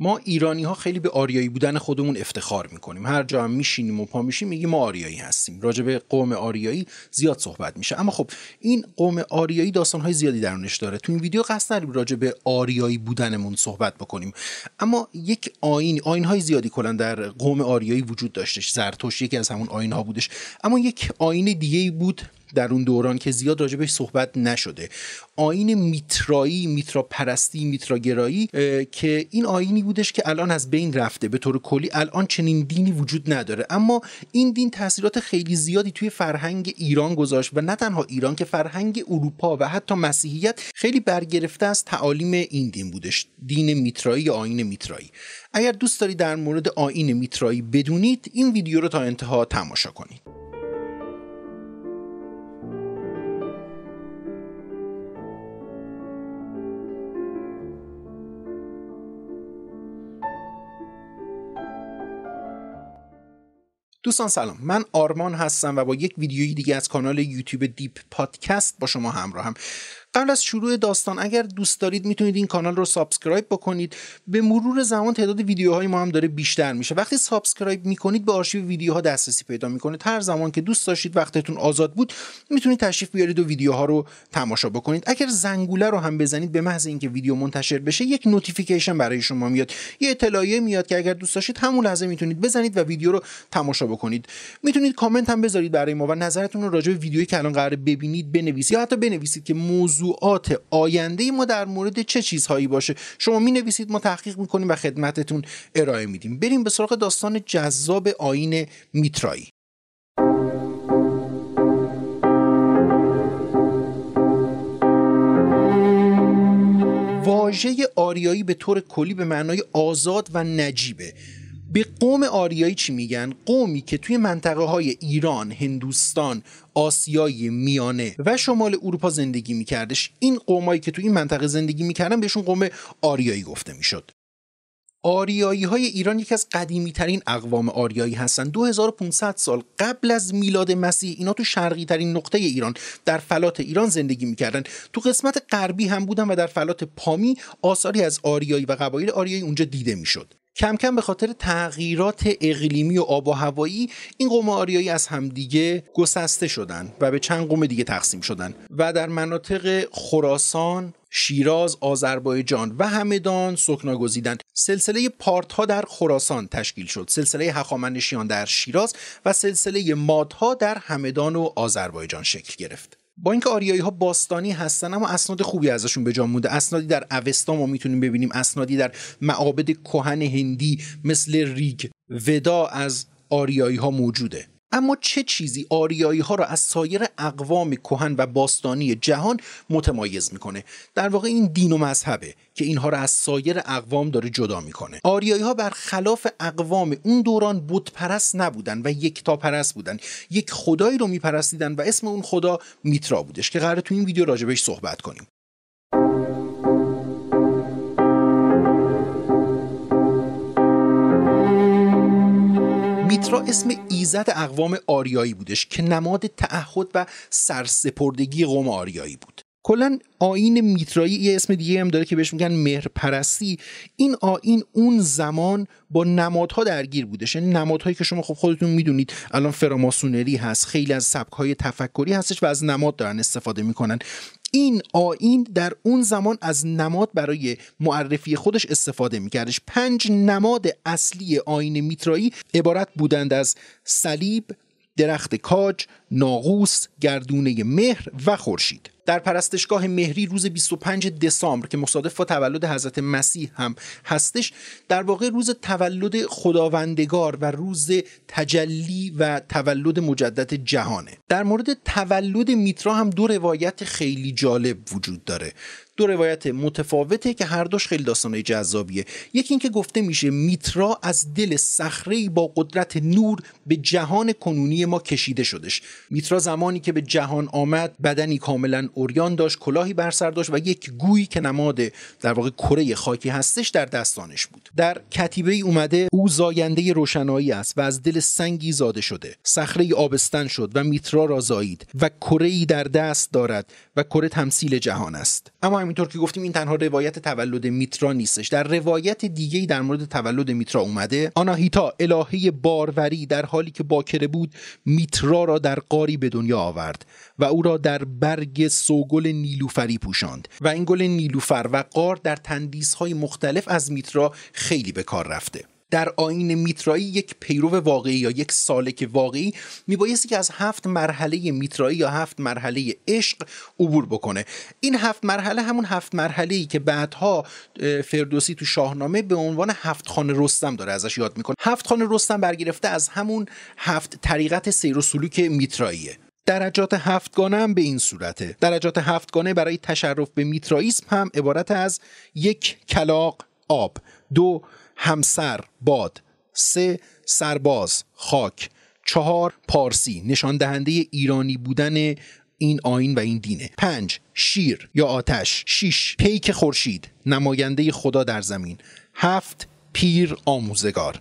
ما ایرانی ها خیلی به آریایی بودن خودمون افتخار می‌کنیم. هر جا هم میشینیم و پا میشیم میگیم ما آریایی هستیم. راجع به قوم آریایی زیاد صحبت میشه. اما خب این قوم آریایی داستان های زیادی درونش داره. تو این ویدیو قصد نداریم راجع به آریایی بودنمون صحبت بکنیم. اما یک آین آین های زیادی کلا در قوم آریایی وجود داشتش. زرتشت یکی از همون آین ها بودش. اما یک آین دیگه بود در اون دوران که زیاد راجبش صحبت نشده. آین میترایی میترا پرستی میتراگرایی که این آینی بودش که الان از بین رفته. به طور کلی الان چنین دینی وجود نداره. اما این دین تاثیرات خیلی زیادی توی فرهنگ ایران گذاشت و نه تنها ایران که فرهنگ اروپا و حتی مسیحیت خیلی برگرفته از تعالیم این دین بودش. دین میترایی یا آین میترایی. اگر دوست داری در مورد آین میترایی بدونید این ویدیو رو تا انتها تماشا کنید. دوستان سلام. من آرمان هستم و با یک ویدیویی دیگه از کانال یوتیوب Deep Podcast با شما همراهم. قبل از شروع داستان اگر دوست دارید می‌تونید این کانال رو subscribe بکنید. به مرور زمان تعداد ویدیوهای ما هم داره بیشتر میشه. وقتی subscribe می‌کنید به آرشیو ویدیوها دسترسی پیدا می‌کنید هر زمان که دوست داشتید وقتتون آزاد بود می‌تونید تشریف بیارید و ویدیوها رو تماشا بکنید. اگر زنگوله رو هم بزنید به محض اینکه ویدیو منتشر بشه یک notification برای شما میاد. یه اطلاعیه میاد که اگر دوست داشتید همون لحظه می‌تونید بزنید و ویدیو رو تماشا بکنید. می‌تونید کامنت هم بذارید برای ما و نظرتون رو راجع به ویدیویی که الان قرار ببینید بنویسید یا حتی بنویسید که موضوع موضوعات آینده ما در مورد چه چیزهایی باشه؟ شما می نویسید ما تحقیق می‌کنیم و خدمتتون ارائه میدیم. بریم به سراغ داستان جذاب آین میترایی. واژه آریایی به طور کلی به معنای آزاد و نجیبه. به قوم آریایی چی میگن؟ قومی که توی منطقه های ایران، هندوستان، آسیای میانه و شمال اروپا زندگی میکردش. این قومایی که توی این منطقه زندگی می‌کردن بهشون قوم آریایی گفته می‌شد. آریایی های ایران یکی از قدیمی ترین اقوام آریایی هستند 2500 سال قبل از میلاد مسیح اینا تو شرقی ترین نقطه ایران در فلات ایران زندگی می‌کردن. تو قسمت غربی هم بودن و در فلات پامی آثاری از آریایی و قبایل آریایی اونجا دیده می‌شد. کم کم به خاطر تغییرات اقلیمی و آب و هوایی این قوم از همدیگه گسسته شدن و به چند قوم دیگه تقسیم شدن و در مناطق خراسان شیراز، آذربایجان و همدان سکنا گزیدن. سلسله پارت ها در خراسان تشکیل شد. سلسله هخامنشیان در شیراز و سلسله مادها در همدان و آذربایجان شکل گرفت. با اینکه آریایی ها باستانی هستن اما اسناد خوبی ازشون به جا مونده. اسنادی در اوستا ما می‌تونیم ببینیم. اسنادی در معابد کهن هندی مثل ریگ ودا از آریایی ها موجوده. اما چه چیزی آریایی ها را از سایر اقوام کهن و باستانی جهان متمایز می‌کنه؟ در واقع این دین و مذهبه که اینها را از سایر اقوام داره جدا می‌کنه. آریایی ها برخلاف اقوام اون دوران بت پرست نبودن و یکتا پرست بودن. یک خدایی رو میپرستیدن و اسم اون خدا میترا بودش که قرار تو این ویدیو راجبش صحبت کنیم. میترا اسم ایزد اقوام آریایی بودش که نماد تعهد و سرسپردگی قوم آریایی بود. کلا آین میترایی یه اسم دیگه هم داره که بهش میگن مهر پرستی این آین اون زمان با نمادها درگیر بودش. یعنی نمادهایی که شما خب خودتون می‌دونید الان فراماسونری هست خیلی از سبکهای تفکری هستش و از نماد دارن استفاده می‌کنن. این آین در اون زمان از نماد برای معرفی خودش استفاده میکردش. پنج نماد اصلی آین میترایی عبارت بودند از صلیب درخت کاج ناقوس گردونه مهر و خورشید. در پرستشگاه مهری روز 25 دسامبر که مصادف با تولد حضرت مسیح هم هستش در واقع روز تولد خداوندگار و روز تجلی و تولد مجدد جهانه. در مورد تولد میترا هم دو روایت خیلی جالب وجود داره. دو روایت متفاوته که هر دوش خیلی داستانه جذابیه. یکی اینکه گفته میشه میترا از دل صخره با قدرت نور به جهان کنونی ما کشیده شدش. میترا زمانی که به جهان آمد بدنی کاملا اوریان داشت کلاهی بر سر داشت و یک گویی که نماد در واقع کره خاکی هستش در دستانش بود. در کتیبه ای اومده او زاینده روشنایی است و از دل سنگی زاده شده. صخره آبستن شد و میترا را زایید و کره ای در دست دارد و کره تمثیل جهان است. اما همینطور که گفتیم این تنها روایت تولد میترا نیستش. در روایت دیگه در مورد تولد میترا اومده آناهیتا الهه باروری در حالی که باکره بود میترا را در قاری به دنیا آورد و او را در برگ سوگل نیلوفری پوشاند و این گل نیلوفر و قار در تندیس های مختلف از میترا خیلی به کار رفته. در آین میترایی یک پیرو واقعی یا یک سالک واقعی میبایستی که از هفت مرحله میترایی یا هفت مرحله عشق عبور بکنه. این هفت مرحله همون هفت مرحله ای که بعدها فردوسی تو شاهنامه به عنوان هفت خانه رستم داره ازش یاد می‌کنه. هفت خانه رستم برگرفته از همون هفت طریقت سیر و سلوک میتراییه. درجات هفتگانه هم به این صورته. درجات هفتگانه برای تشرف به میترائیسم هم عبارت از یک کلاق آب دو همسر باد سه سرباز خاک چهار پارسی نشان دهنده ایرانی بودن این آین و این دینه. پنج شیر یا آتش. شیش پیک خورشید نماینده خدا در زمین. هفت پیر آموزگار.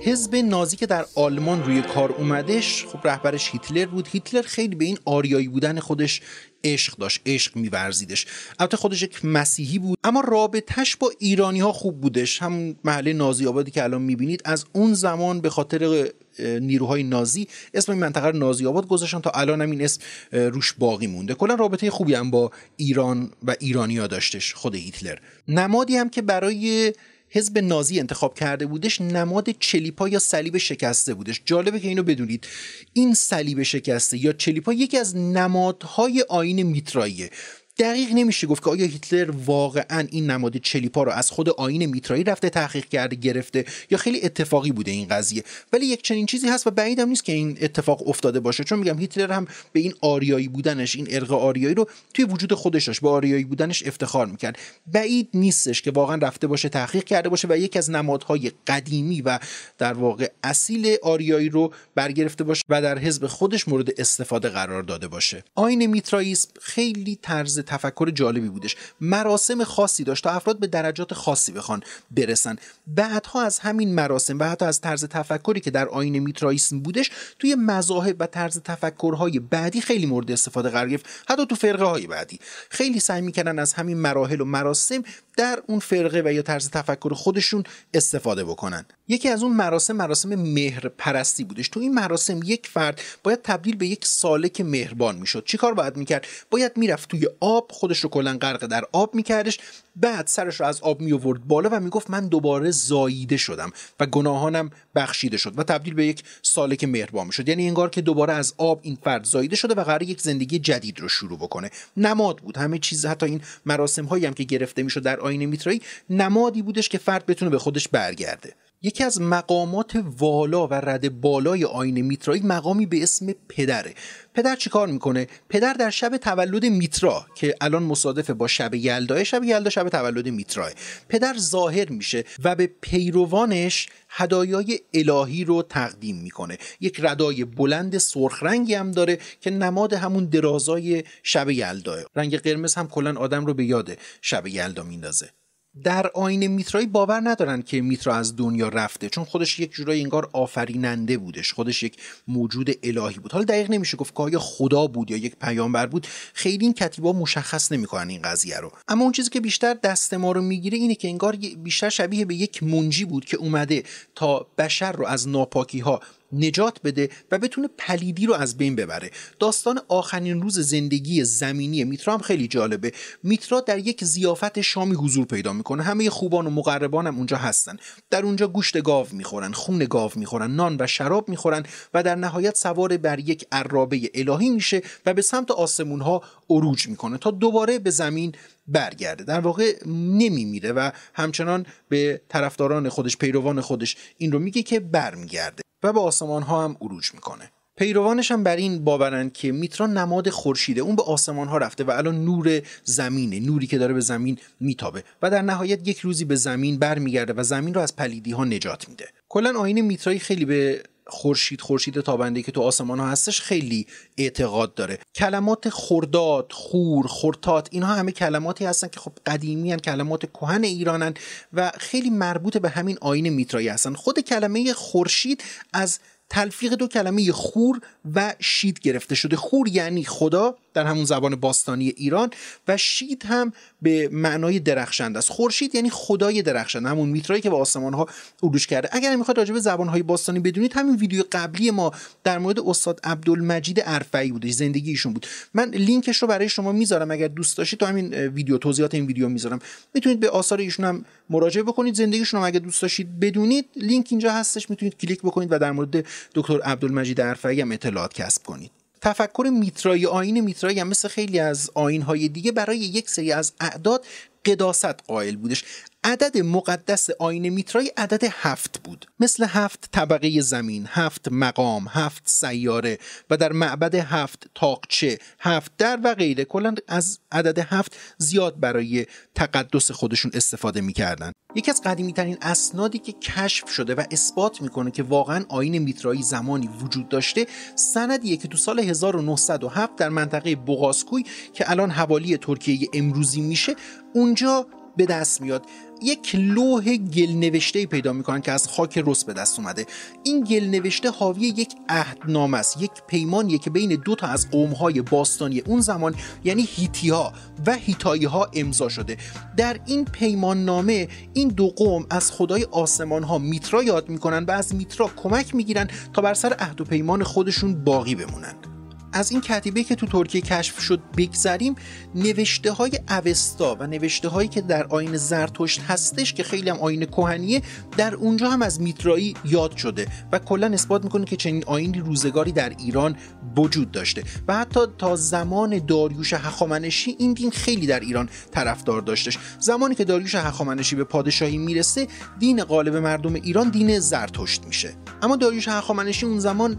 حزب نازی که در آلمان روی کار اومدش خب رهبرش هیتلر بود. هیتلر خیلی به این آریایی بودن خودش عشق داشت عشق میورزیدش. البته خودش یک مسیحی بود اما رابطش با ایرانی ها خوب بودش. هم محله نازی آبادی که الان می‌بینید از اون زمان به خاطر نیروهای نازی اسم این منطقه رو نازی آباد گذاشتن. تا الان هم این اسم روش باقی مونده. کلا رابطه خوبی هم با ایران و ایرانیا داشتش خود هیتلر. نمادی هم که برای حزب نازی انتخاب کرده بودش نماد چلیپا یا صلیب شکسته بودش. جالبه که اینو بدونید. این صلیب شکسته یا چلیپا یکی از نمادهای آین میتراییه. دقیق نمیشه گفت که آیا هیتلر واقعا این نماد چلیپا رو از خود آین میترایی رفته تحقیق کرده گرفته یا خیلی اتفاقی بوده این قضیه؟ ولی یک چنین چیزی هست و بعیدم نیست که این اتفاق افتاده باشه. چون میگم هیتلر هم به این آریایی بودنش این ارق آریایی رو توی وجود خودش داشت به آریایی بودنش افتخار می‌کرد. بعید نیستش که واقعا رفته باشه تحقیق کرده باشه و یکی از نمادهای قدیمی و در واقع اصیل آریایی رو برگرفته باشه و در حزب خودش مورد استفاده قرار داده باشه. آین میتراییسم خیلی طرز تفکر جالبی بودش. مراسم خاصی داشت تا افراد به درجات خاصی بخوان برسن. بعدها از همین مراسم و حتی از طرز تفکری که در آین میترائیسم بودش توی مذاهب و طرز تفکرهای بعدی خیلی مورد استفاده قرار گرفت. حتی تو فرقه های بعدی. خیلی سعی می‌کردن از همین مراحل و مراسم در اون فرقه و یا طرز تفکر خودشون استفاده بکنن. یکی از اون مراسم مراسم مهر پرستی بودش. تو این مراسم یک فرد باید تبدیل به یک سالک مهربان می‌شد. چیکار باید می‌کرد؟ باید می‌رفت توی آب خودش رو کلا غرق در آب میکردش. بعد سرش رو از آب می آورد بالا و می‌گفت من دوباره زاییده شدم و گناهانم بخشیده شد و تبدیل به یک سالک مهربان می‌شد. یعنی انگار که دوباره از آب این فرد زاییده شده و قرار یک زندگی جدید رو شروع بکنه. نماد بود. همه چیز حتی این مراسم هایی هم که گرفته می‌شد در آینه میترایی نمادی بودش که فرد بتونه به خودش برگرده. یکی از مقامات والا و رد بالای آین میترایی مقامی به اسم پدره. پدر چیکار می‌کنه؟ پدر در شب تولد میترا که الان مصادفه با شب یلدا شب یلدا شب تولد میتراه. پدر ظاهر میشه و به پیروانش هدایای الهی رو تقدیم می‌کنه. یک ردای بلند سرخ رنگی هم داره که نماد همون درازای شب یلدا رنگ قرمز هم کلا آدم رو به یاد شب یلدا میندازه. در آین میترایی باور ندارن که میترا از دنیا رفته چون خودش یک جورایی انگار آفریننده بودش خودش یک موجود الهی بود. حالا دقیق نمیشه گفت که آیا خدا بود یا یک پیامبر بود خیلی این کتیبا مشخص نمی‌کنن این قضیه رو. اما اون چیزی که بیشتر دست ما رو می‌گیره اینه که انگار بیشتر شبیه به یک منجی بود که اومده تا بشر رو از ناپاکی ها نجات بده و بتونه پلیدی رو از بین ببره. داستان آخرین روز زندگی زمینی میترا هم خیلی جالبه. میترا در یک زیافت شامی حضور پیدا می‌کنه. همه خوبان و مقربان هم اونجا هستن. در اونجا گوشت گاو می‌خورن خون گاو می‌خورن نان و شراب می‌خورن و در نهایت سوار بر یک عرابه الهی میشه و به سمت آسمون ها عروج می‌کنه تا دوباره به زمین برگرده. در واقع نمیمیره و همچنان به طرفداران خودش پیروان خودش این رو میگه که برمیگرده. و به آسمان ها هم عروج می‌کنه. پیروانش هم بر این باورند که میترا نماد خورشیده اون به آسمان ها رفته و الان نور زمینه نوری که داره به زمین میتابه و در نهایت یک روزی به زمین برمیگرده و زمین رو از پلیدی ها نجات میده. کلا آین میترایی خیلی به خورشید خورشید تابنده که تو آسمان ها هستش خیلی اعتقاد داره. کلمات خرداد خور خورتات اینها همه کلماتی هستن که خب قدیمی هن کلمات کهن ایرانن و خیلی مربوط به همین آین میترایی هستن. خود کلمه خورشید از تلفیق دو کلمه خور و شید گرفته شده. خور یعنی خدا در همون زبان باستانی ایران و شید هم به معنای درخشند است. خورشید یعنی خدای درخشند همون میترایی که به آسمان ها عروج کرده. اگر می‌خواد راجع به زبان های باستانی بدونید همین ویدیو قبلی ما در مورد استاد عبدالمجید ارفعی بوده زندگی ایشون بود. من لینکش رو برای شما می‌ذارم اگر دوست داشتید تو همین ویدیو توضیحات این ویدیو می‌ذارم. می‌تونید به آثار ایشون هم مراجعه بکنید زندگیشون هم اگه دوست داشتید بدونید. لینک اینجا هستش می‌تونید کلیک بکنید و در مورد دکتر عبدالمجید ارفعی هم اطلاعات کسب کنید. تفکر میترایی آین میترایی هم مثل خیلی از آین های دیگه برای یک سری از اعداد قداست قائل بودش. عدد مقدس آین میترای عدد هفت بود. مثل هفت طبقه زمین هفت مقام هفت سیاره و در معبد هفت تاقچه هفت در و غیره. کلا از عدد هفت زیاد برای تقدس خودشون استفاده می‌کردن. یکی از قدیمی ترین اسنادی که کشف شده و اثبات می‌کنه که واقعا آین میترایی زمانی وجود داشته سندیه که تو سال 1907 در منطقه بوغاسکوی که الان حوالی ترکیه امروزی میشه اونجا به دست میاد. یک لوح گل نوشته پیدا می‌کنن که از خاک رس به دست اومده. این گل نوشته حاوی یک عهدنامه است یک پیمانیه که بین دو تا از قومهای باستانی اون زمان یعنی هیتی ها و هیتایی ها امضا شده. در این پیمان نامه این دو قوم از خدای آسمان ها میترا یاد می‌کنن و از میترا کمک می‌گیرن تا بر سر عهد و پیمان خودشون باقی بمونن. از این کتیبه که تو ترکیه کشف شد بگذریم نوشته های اوستا و نوشته هایی که در آین زرتشت هستش که خیلی هم آین کهنیه در اونجا هم از میترایی یاد شده و کلا اثبات می‌کنه که چنین آینی روزگاری در ایران وجود داشته. و حتی تا زمان داریوش هخامنشی این دین خیلی در ایران طرفدار داشتش. زمانی که داریوش هخامنشی به پادشاهی می‌رسه دین غالب مردم ایران دین زرتشت میشه. اما داریوش هخامنشی اون زمان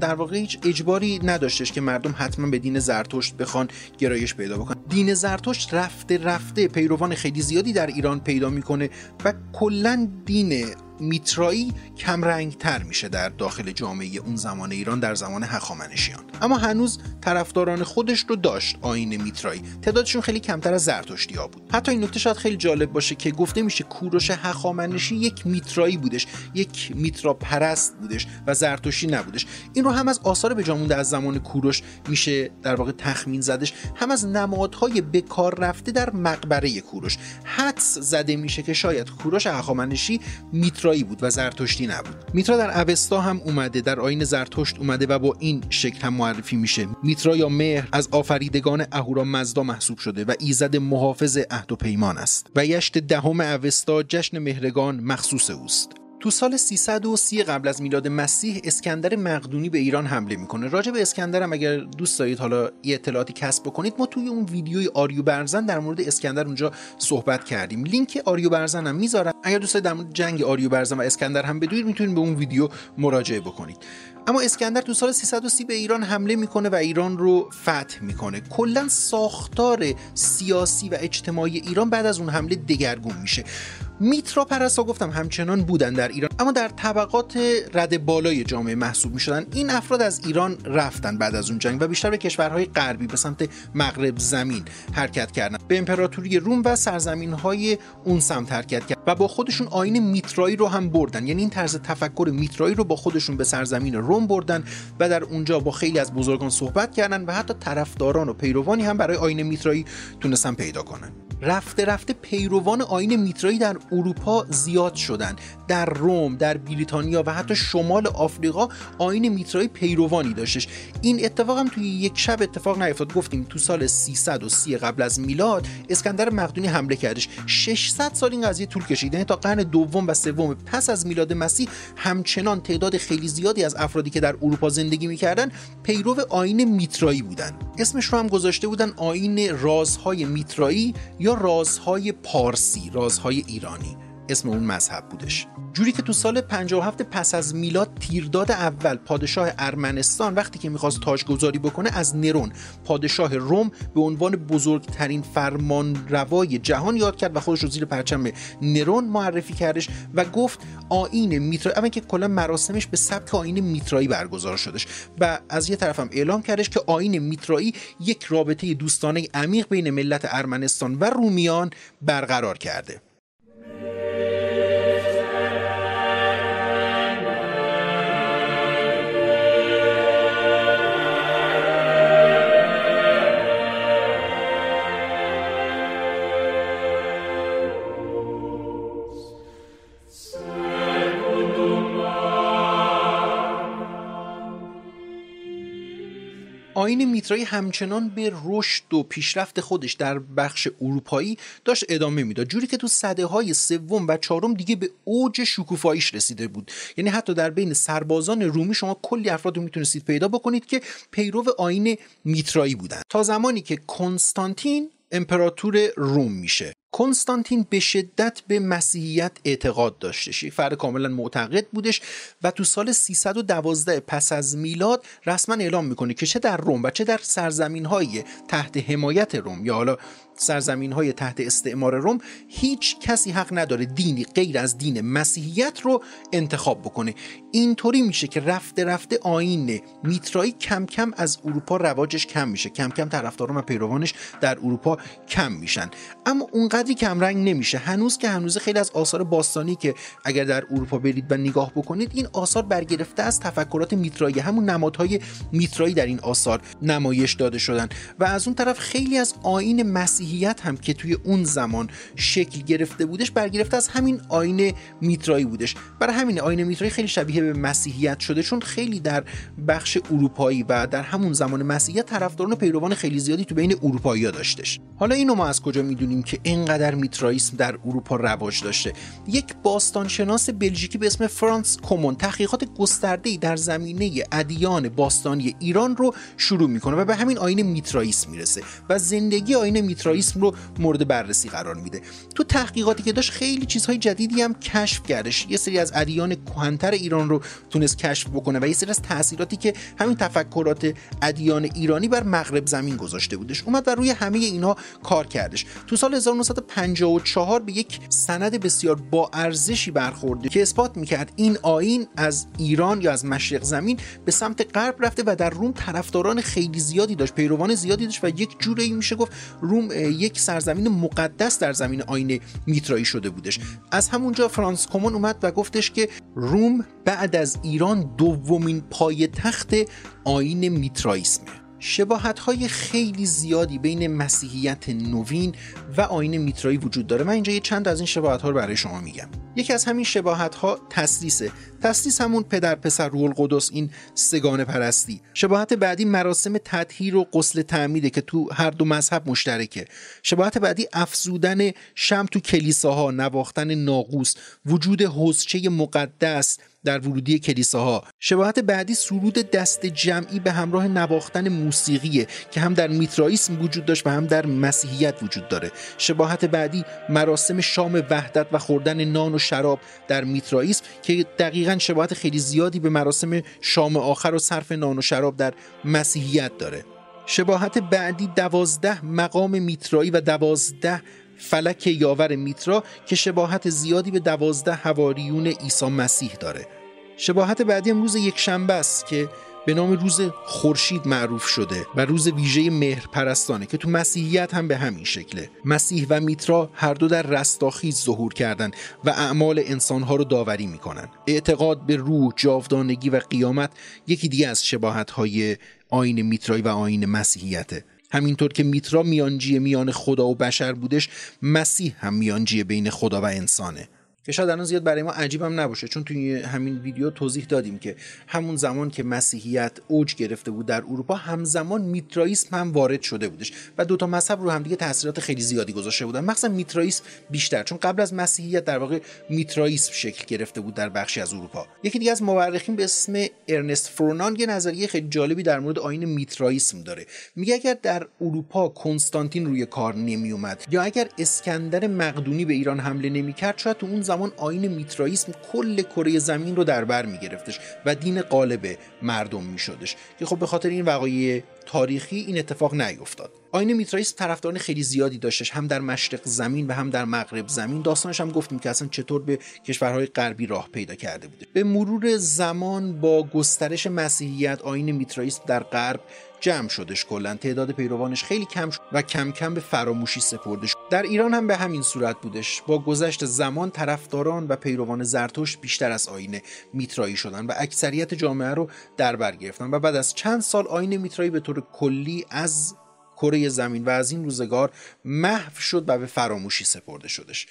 در واقع هیچ اجباری نداشتش که مردم حتما به دین زرتشت بخوان گرایش پیدا بکنن. دین زرتشت رفته رفته پیروان خیلی زیادی در ایران پیدا می‌کنه و کلا دین میترایی کم تر میشه در داخل جامعه اون زمان ایران در زمان هخامنشیان. اما هنوز طرفداران خودش رو داشت آین میترایی. تعدادشون خیلی کمتر از زرتشتی ها بود. حتی این نکته شاید خیلی جالب باشه که گفته میشه کوروش هخامنشی یک میترایی بودش. یک میترا پرست بودش و زرتشتی نبودش. این رو هم از آثار به جامونده از زمان کوروش میشه در واقع تخمین زدش. هم از نمادهای بکار رفته در مقبره کوروش. حدس زده میشه که شاید کوروش هخامنشی میترا میترایی بود و زرتشتی نبود. میترا در اوستا هم اومده در آین زرتشت اومده و با این شکل هم معرفی میشه. میترا یا مهر از آفریدگان اهورا مزدا محسوب شده و ایزد محافظ عهد و پیمان است. و یشت دهم اوستا جشن مهرگان مخصوص اوست. تو سال 330 قبل از میلاد مسیح اسکندر مقدونی به ایران حمله می‌کنه. راجع به اسکندر هم اگر دوست دارید حالا یه اطلاعاتی کسب بکنید ما توی اون ویدیوی آریو برزن در مورد اسکندر اونجا صحبت کردیم. لینک آریو برزن هم می‌ذارم. اگر دوست دارید در مورد جنگ آریو برزن و اسکندر هم بدونید می‌تونید به اون ویدیو مراجعه بکنید. اما اسکندر تو سال 330 به ایران حمله می‌کنه و ایران رو فتح می‌کنه. کلا ساختار سیاسی و اجتماعی ایران بعد از اون حمله دگرگون میشه. میترا پرستا گفتم همچنان بودن در ایران اما در طبقات رد بالای جامعه محسوب می شدن این افراد از ایران رفتن بعد از اون جنگ و بیشتر به کشورهای غربی به سمت مغرب زمین حرکت کردن. به امپراتوری روم و سرزمین های اون سمت حرکت کردن و با خودشون آین میترایی رو هم بردن. یعنی این طرز تفکر میترایی رو با خودشون به سرزمین روم بردن و در اونجا با خیلی از بزرگان صحبت کردن و حتی طرفداران و پیروانی هم برای آین میترایی تونستن پیدا کنن. رفته رفته پیروان آین میترایی در اروپا زیاد شدن. در روم در بریتانیا و حتی شمال آفریقا آین میترایی پیروانی داشتش. این اتفاق هم توی یک شب اتفاق نیفتاد. گفتیم تو سال 330 قبل از میلاد اسکندر مقدونی حمله کردش. 600 سال این قضیه طول کشید. یعنی تا قرن دوم و سوم پس از میلاد مسیح همچنان تعداد خیلی زیادی از افرادی که در اروپا زندگی می‌کردن پیرو آین میترایی بودن. اسمش رو هم گذاشته بودن آین رازهای میترایی یا رازهای پارسی رازهای ایرانی؟ اسم اون مذهب بودش. جوری که تو سال 57 پس از میلاد تیرداد اول پادشاه ارمنستان وقتی که می‌خواست تاجگذاری بکنه از نرون پادشاه روم به عنوان بزرگترین فرمان روای جهان یاد کرد و خودش رو زیر پرچم نرون معرفی کردش و گفت آین میترا اما که کلا مراسمش به سبک آین میترایی برگزار شدش. و از یه طرفم اعلام کردش که آین میترایی یک رابطه دوستانه عمیق بین ملت ارمنستان و رومیان برقرار کرده. Música آین میترایی همچنان به رشد و پیشرفت خودش در بخش اروپایی داشت ادامه می‌داد. جوری که تو صده های سوم و چهارم دیگه به اوج شکوفاییش رسیده بود. یعنی حتی در بین سربازان رومی شما کلی افراد رو می‌تونستید پیدا بکنید که پیرو آین میترایی بودن. تا زمانی که کنستانتین امپراتور روم میشه. کنستانتین به شدت به مسیحیت اعتقاد داشتش یک فرد کاملا معتقد بودش و تو سال 312 پس از میلاد رسما اعلام می‌کنه که چه در روم و چه در سرزمین های تحت حمایت روم. یا حالا سرزمین های تحت استعمار روم هیچ کسی حق نداره دینی غیر از دین مسیحیت رو انتخاب بکنه. اینطوری میشه که رفته رفته آین میترایی کم کم از اروپا رواجش کم میشه. کم کم طرفداران و پیروانش در اروپا کم میشن. اما اونقدری رنگ نمیشه. هنوز که هنوز خیلی از آثار باستانی که اگر در اروپا برید و نگاه بکنید این آثار برگرفته از تفکرات میترایی. همون نمادهای میترایی در این آثار نمایش داده شدن. و از اون طرف خیلی از آین مسیحی مسیحیت هم که توی اون زمان شکل گرفته بودش برگرفته از همین آین میترایی بودش. برای همین آین میترایی خیلی شبیه به مسیحیت شده چون خیلی در بخش اروپایی و در همون زمان مسیحیت طرفداران و پیروان خیلی زیادی تو بین اروپایی داشتش. حالا اینو ما از کجا می‌دونیم که اینقدر میتراییسم در اروپا رواج داشته؟ یک باستانشناس بلژیکی به اسم فرانس کومون تحقیقات گسترده‌ای در زمینه ادیان باستانی ایران رو شروع می‌کنه و به همین آین میتراییسم می‌رسه و زندگی آین میتراییسم رو مورد بررسی قرار میده. تو تحقیقاتی که داشت خیلی چیزهای جدیدی هم کشف کردش. یه سری از ادیان کهنتر ایران رو تونست کشف بکنه و یه سری از تاثیراتی که همین تفکرات ادیان ایرانی بر مغرب زمین گذاشته بودش اومد و روی همه اینها کار کردش. تو سال 1954 به یک سند بسیار با ارزشی برخورده که اثبات می‌کرد این آین از ایران یا از مشرق زمین به سمت غرب رفته و در روم طرفداران خیلی زیادی داشت پیروان زیادی داشت و یک جوری میشه گفت روم یک سرزمین مقدس در زمین آین میترایی شده بودش. از همونجا فرانس کومون اومد و گفتش که روم بعد از ایران دومین پایتخت آین میترایسمه شباهت های خیلی زیادی بین مسیحیت نوین و آین میترایی وجود داره. من اینجا یه چند از این شباهت ها رو برای شما میگم. یکی از همین شباهت ها تسلیسه تسلیس همون پدر پسر روح القدس این سگان پرستی. شباهت بعدی مراسم تطهیر و غسل تعمیده که تو هر دو مذهب مشترکه. شباهت بعدی افزودن شم تو کلیساها نواختن ناقوس وجود حوزچه مقدس در ورودی کلیساها. شباهت بعدی سرود دست جمعی به همراه نواختن موسیقیه که هم در میترائیسم وجود داشت و هم در مسیحیت وجود داره. شباهت بعدی مراسم شام وحدت و خوردن نان و شراب در میترائیسم که دقیقا شباهت خیلی زیادی به مراسم شام آخر و صرف نان و شراب در مسیحیت داره. شباهت بعدی دوازده مقام میترایی و دوازده فلک یاور میترا که شباهت زیادی به دوازده هواریون عیسی مسیح داره. شباهت بعدی هم روز یک شنبه است که به نام روز خورشید معروف شده و روز ویژه مهر پرستانه که تو مسیحیت هم به همین شکله. مسیح و میترا هر دو در رستاخیز ظهور کردن و اعمال انسانها رو داوری می‌کنن اعتقاد به روح جاودانگی و قیامت یکی دیگه از شباهت های آین میترایی و آین مسیحیته. همینطور که میترا میانجی میان خدا و بشر بودش مسیح هم میانجی بین خدا و انسانه. که شاید الان زیاد برای ما عجیبم نباشه چون توی همین ویدیو توضیح دادیم که همون زمان که مسیحیت اوج گرفته بود در اروپا همزمان میترائیسم هم وارد شده بودش و دوتا مذهب رو همدیگه تاثیرات خیلی زیادی گذاشته بودن. مخصوصا میترائیسم بیشتر چون قبل از مسیحیت در واقع میترائیسم شکل گرفته بود در بخشی از اروپا. یکی دیگه از مورخین به اسم ارنست فرونان یه نظریه خیلی جالبی در مورد آین میترائیسم داره. میگه اگر در اروپا کنستانتین روی کار نمی اومد یا اگر اسکندر مقدونی به ایران حمله نمی‌کرد شاید تو اون زمان زمان آین میترائیسم کل کره زمین رو در بر میگرفتش و دین قالب مردم میشدش که خب به خاطر این وقایع تاریخی این اتفاق نیفتاد. آین میترائیسم طرفداران خیلی زیادی داشتش هم در مشرق زمین و هم در مغرب زمین. داستانش هم گفتیم که اصلا چطور به کشورهای غربی راه پیدا کرده بوده. به مرور زمان با گسترش مسیحیت آین میترائیسم در غرب جمع شدش کلا. تعداد پیروانش خیلی کم شد و کم کم به فراموشی سپرده شد در ایران هم به همین صورت بودش. با گذشت زمان طرفداران و پیروان زرتشت بیشتر از آین میترایی شدن و اکثریت جامعه رو در بر گرفتن و بعد از چند سال آین میترایی به طور کلی از کره زمین و از این روزگار محو شد و به فراموشی سپرده شدش.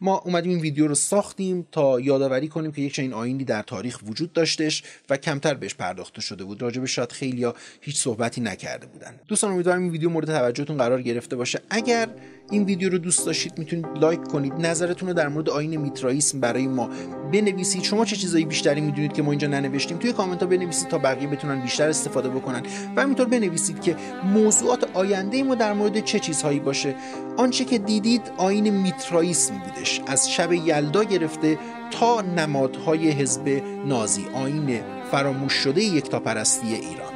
ما اومدیم این ویدیو رو ساختیم تا یادآوری کنیم که یک چنین آینی در تاریخ وجود داشتش و کمتر بهش پرداخته شده بود. راجبش شاید خیلی یا هیچ صحبتی نکرده بودن. دوستان امیدوارم این ویدیو مورد توجهتون قرار گرفته باشه. اگر این ویدیو رو دوست داشتید می‌تونید لایک کنید. نظرتون رو در مورد آین میترائیسم برای ما بنویسید. شما چه چیزایی بیشتری می‌دونید که ما اینجا ننوشتیم؟ توی کامنت ها بنویسید تا بقیه بتونن بیشتر استفاده بکنن. و همینطور بنویسید که موضوعات آینده ما در مورد چه چیزهایی باشه. آنچه که دیدید آین میترائیسم بودش. از شب یلدا گرفته تا نمادهای حزب نازی. آین فراموش شده یکتاپرستی ایران.